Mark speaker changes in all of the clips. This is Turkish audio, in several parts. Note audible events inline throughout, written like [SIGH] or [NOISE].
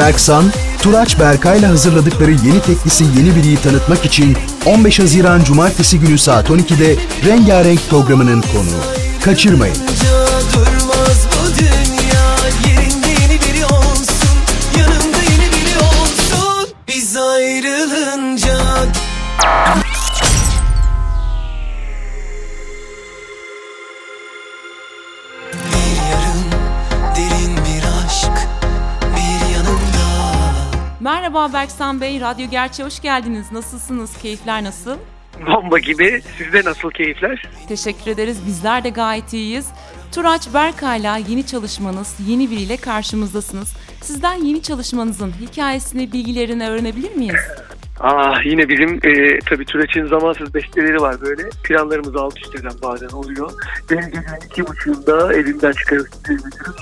Speaker 1: Berksan, Turaç Berkay'la hazırladıkları yeni teklisi Yeni Biri'yi tanıtmak için 15 Haziran Cumartesi günü saat 12'de Rengarenk programının konuğu. Kaçırmayın.
Speaker 2: Merhaba Berksan Bey, Radyo Gerçeğe hoş geldiniz. Nasılsınız? Keyifler nasıl?
Speaker 3: Bomba gibi. Sizde nasıl keyifler?
Speaker 2: Teşekkür ederiz. Bizler de gayet iyiyiz. Turaç Berkay'la yeni çalışmanız, yeni biriyle karşımızdasınız. Sizden yeni çalışmanızın hikayesini, bilgilerini öğrenebilir miyiz?
Speaker 3: Ah yine bizim e, tabii Türeç'in zamansız besteleri var böyle. Planlarımız alt üst eden bazen oluyor. Benim gecenin iki buçuğunda evimden çıkarıp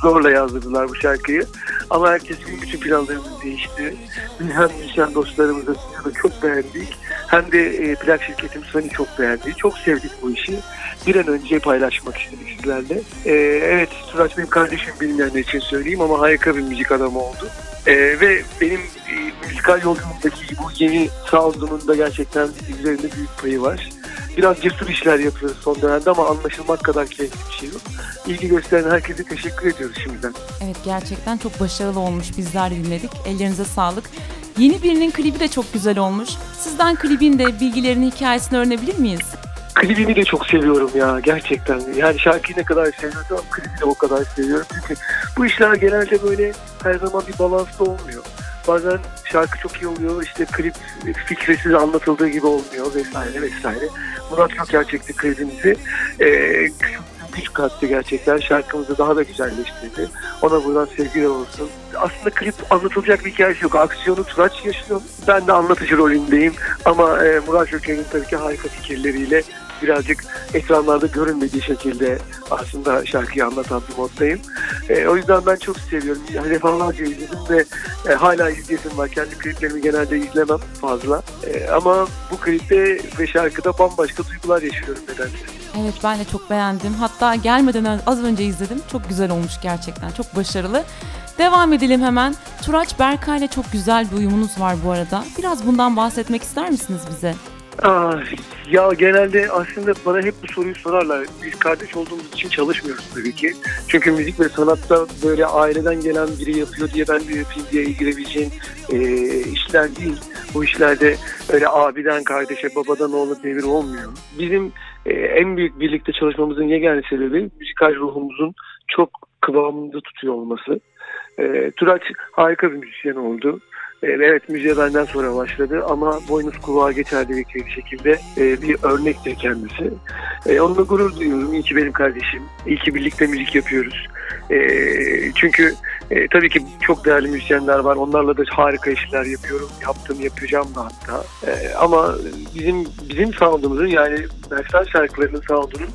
Speaker 3: zorla yazdırdılar bu şarkıyı. Ama ertesi gün bütün planlarımız değişti. Biz hem müzisyen dostlarımızla da çok beğendik. Hem de e, plak şirketim Sony çok beğendi. Çok sevdik bu işi. Bir an önce paylaşmak istedik sizlerle. E, evet Turaç benim kardeşim bilmeyenler için söyleyeyim ama harika bir müzik adamı oldu. Ee, ve benim e, müzikal yolculuğumdaki bu yeni sound'unun da gerçekten üzerinde büyük payı var. Biraz cesur işler yapıyoruz son dönemde ama anlaşılmak kadar keyifli bir şey yok. İlgi gösteren herkese teşekkür ediyoruz şimdiden.
Speaker 2: Evet gerçekten çok başarılı olmuş. Bizler dinledik. Ellerinize sağlık. Yeni birinin klibi de çok güzel olmuş. Sizden klibin de bilgilerini, hikayesini öğrenebilir miyiz?
Speaker 3: Klibini de çok seviyorum ya gerçekten. Yani şarkıyı ne kadar seviyorsam klibi de o kadar seviyorum. Çünkü bu işler genelde böyle her zaman bir balanslı olmuyor. Bazen şarkı çok iyi oluyor, işte klip fikresiz anlatıldığı gibi olmuyor vesaire vesaire. Murat Köker çekti klibimizi. Ee, güç kattı gerçekten. Şarkımızı daha da güzelleştirdi. Ona buradan sevgiler olsun. Aslında klip anlatılacak bir hikayesi yok. Aksiyonu Turaç yaşıyor. Ben de anlatıcı rolündeyim. Ama e, Murat Köker'in tabii ki harika fikirleriyle birazcık ekranlarda görünmediği şekilde aslında şarkıyı anlatan bir moddayım. E, o yüzden ben çok seviyorum. Defalarca izledim ve e, hala izleyesim var. Kendi kliplerimi genelde izlemem fazla. E, ama bu klipte ve şarkıda bambaşka duygular yaşıyorum nedense.
Speaker 2: Evet ben de çok beğendim. Hatta gelmeden az önce izledim. Çok güzel olmuş gerçekten. Çok başarılı. Devam edelim hemen. Turaç Berkay'la çok güzel bir uyumunuz var bu arada. Biraz bundan bahsetmek ister misiniz bize?
Speaker 3: Ah, ya genelde aslında bana hep bu soruyu sorarlar. Biz kardeş olduğumuz için çalışmıyoruz tabii ki. Çünkü müzik ve sanatta böyle aileden gelen biri yapıyor diye ben de yapayım diye girebileceğin e, işler değil. Bu işlerde öyle abiden kardeşe, babadan oğula devir olmuyor. Bizim e, en büyük birlikte çalışmamızın yegane sebebi müzikal ruhumuzun çok kıvamında tutuyor olması. E, Turaç harika bir müzisyen oldu. E, Evet müziğe benden sonra başladı ama boynuz kulağa geçer dedikleri bir şekilde e, bir örnektir kendisi. E, onunla gurur duyuyorum. İyi ki benim kardeşim. İyi ki birlikte müzik yapıyoruz. Çünkü tabii ki çok değerli müzisyenler var. Onlarla da harika işler yapıyorum. Yaptım, yapacağım da hatta. Ama bizim bizim sound'umuzun yani Berksan şarkılarının sound'unun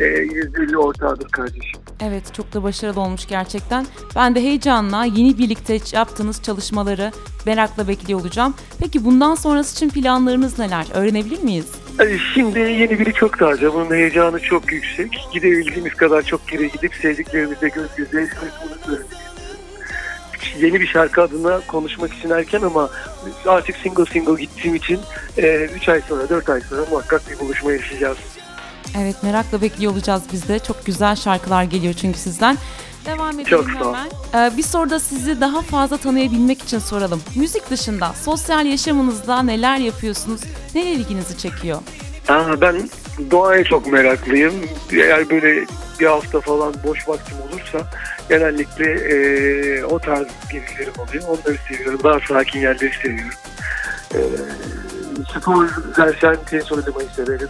Speaker 3: e, %50 ortağıdır kardeşim.
Speaker 2: Evet çok da başarılı olmuş gerçekten. Ben de heyecanla yeni birlikte yaptığınız çalışmaları merakla bekliyor olacağım. Peki bundan sonrası için planlarınız neler? Öğrenebilir miyiz?
Speaker 3: Ee, Şimdi yeni biri çok taze. Bunun heyecanı çok yüksek. Gidebildiğimiz kadar çok geri gidip sevdiklerimizle göz göze Yeni bir şarkı adına konuşmak için erken ama artık single single gittiğim için 3 ay sonra 4 ay sonra muhakkak bir buluşma yaşayacağız.
Speaker 2: Evet merakla bekliyor olacağız biz de. Çok güzel şarkılar geliyor çünkü sizden. Devam edelim
Speaker 3: Çok sağ ol.
Speaker 2: hemen. Ee, bir soruda sizi daha fazla tanıyabilmek için soralım. Müzik dışında sosyal yaşamınızda neler yapıyorsunuz? Neler ilginizi çekiyor?
Speaker 3: Aa, ben doğaya çok meraklıyım. Eğer böyle bir hafta falan boş vaktim olursa genellikle e, o tarz gezilerim oluyor. Onları seviyorum. Daha sakin yerleri seviyorum. E, spor dersen tenis oynamayı severim.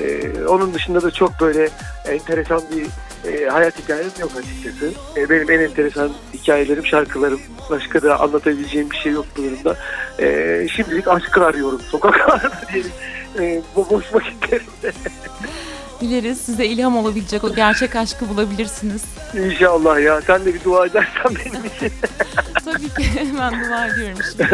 Speaker 3: E, onun dışında da çok böyle enteresan bir e, hayat hikayem yok açıkçası. E, benim en enteresan hikayelerim, şarkılarım. Başka da anlatabileceğim bir şey yok bu durumda. E, şimdilik aşkı arıyorum. Sokaklarda [LAUGHS] diyelim. E, bu boş vakitlerimde. [LAUGHS]
Speaker 2: Dileriz size ilham olabilecek o gerçek aşkı bulabilirsiniz.
Speaker 3: İnşallah ya. Sen de bir dua edersen benim için. [LAUGHS]
Speaker 2: Tabii ki hemen dua ediyorum şimdi.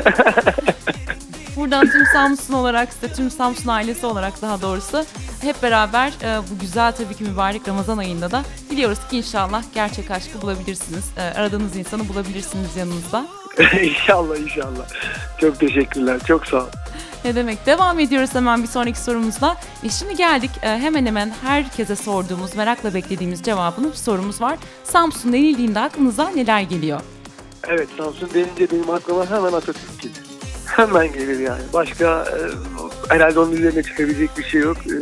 Speaker 2: Buradan tüm Samsun olarak size, tüm Samsun ailesi olarak daha doğrusu hep beraber e, bu güzel tabii ki mübarek Ramazan ayında da biliyoruz ki inşallah gerçek aşkı bulabilirsiniz. E, aradığınız insanı bulabilirsiniz yanınızda. [LAUGHS]
Speaker 3: inşallah inşallah. Çok teşekkürler. Çok sağ ol.
Speaker 2: Ne demek? Devam ediyoruz hemen bir sonraki sorumuzla. E şimdi geldik e, hemen hemen herkese sorduğumuz, merakla beklediğimiz cevabını bir sorumuz var. Samsun denildiğinde aklınıza neler geliyor?
Speaker 3: Evet Samsun denince benim aklıma hemen Atatürk gelir. Hemen gelir yani. Başka e, herhalde onun üzerine çıkabilecek bir şey yok. E,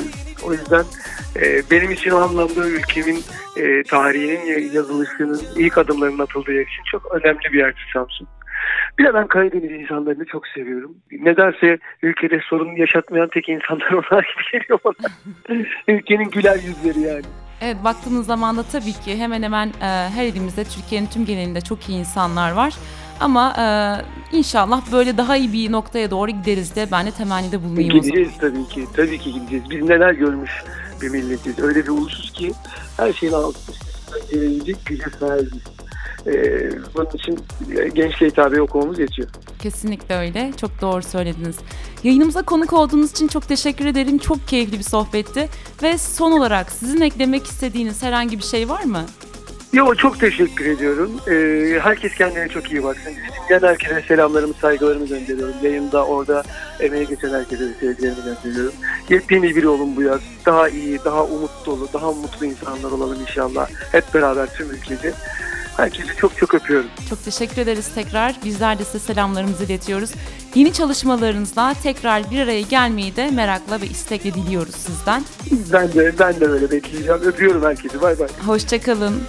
Speaker 3: o yüzden e, benim için o anlamda ülkemin e, tarihinin yazılışının ilk adımlarının atıldığı yer için çok önemli bir yerdir Samsun. Bir de ben Karadeniz insanlarını çok seviyorum. Nedense ülkede sorun yaşatmayan tek insanlar [LAUGHS] onlar gibi geliyor bana. [LAUGHS] Ülkenin güler yüzleri yani.
Speaker 2: Evet baktığımız zaman da tabii ki hemen hemen e, her elimizde Türkiye'nin tüm genelinde çok iyi insanlar var. Ama e, inşallah böyle daha iyi bir noktaya doğru gideriz de ben de temennide bulunayım.
Speaker 3: Gideceğiz tabii ki. Tabii ki gideceğiz. Biz neler görmüş bir milletiz. Öyle bir ulusuz ki her şeyin altında gelebilecek güce sahibiz. Ee, bunun için e, gençliğe hitabe okumamız yetiyor.
Speaker 2: Kesinlikle öyle. Çok doğru söylediniz. Yayınımıza konuk olduğunuz için çok teşekkür ederim. Çok keyifli bir sohbetti. Ve son olarak sizin eklemek istediğiniz herhangi bir şey var mı?
Speaker 3: Yo çok teşekkür ediyorum. Ee, herkes kendine çok iyi baksın. Dinleyen herkese selamlarımı, saygılarımı gönderiyorum. Yayında orada emeğe geçen herkese sevgilerimi gönderiyorum. Yepyeni bir yolun bu yaz. Daha iyi, daha umut dolu, daha mutlu insanlar olalım inşallah. Hep beraber tüm ülkece. Herkesi çok çok öpüyorum.
Speaker 2: Çok teşekkür ederiz tekrar. Bizler de size selamlarımızı iletiyoruz. Yeni çalışmalarınızla tekrar bir araya gelmeyi de merakla ve istekle diliyoruz sizden.
Speaker 3: Ben de ben de böyle bekleyeceğim. Öpüyorum herkesi. Bay bay.
Speaker 2: Hoşçakalın.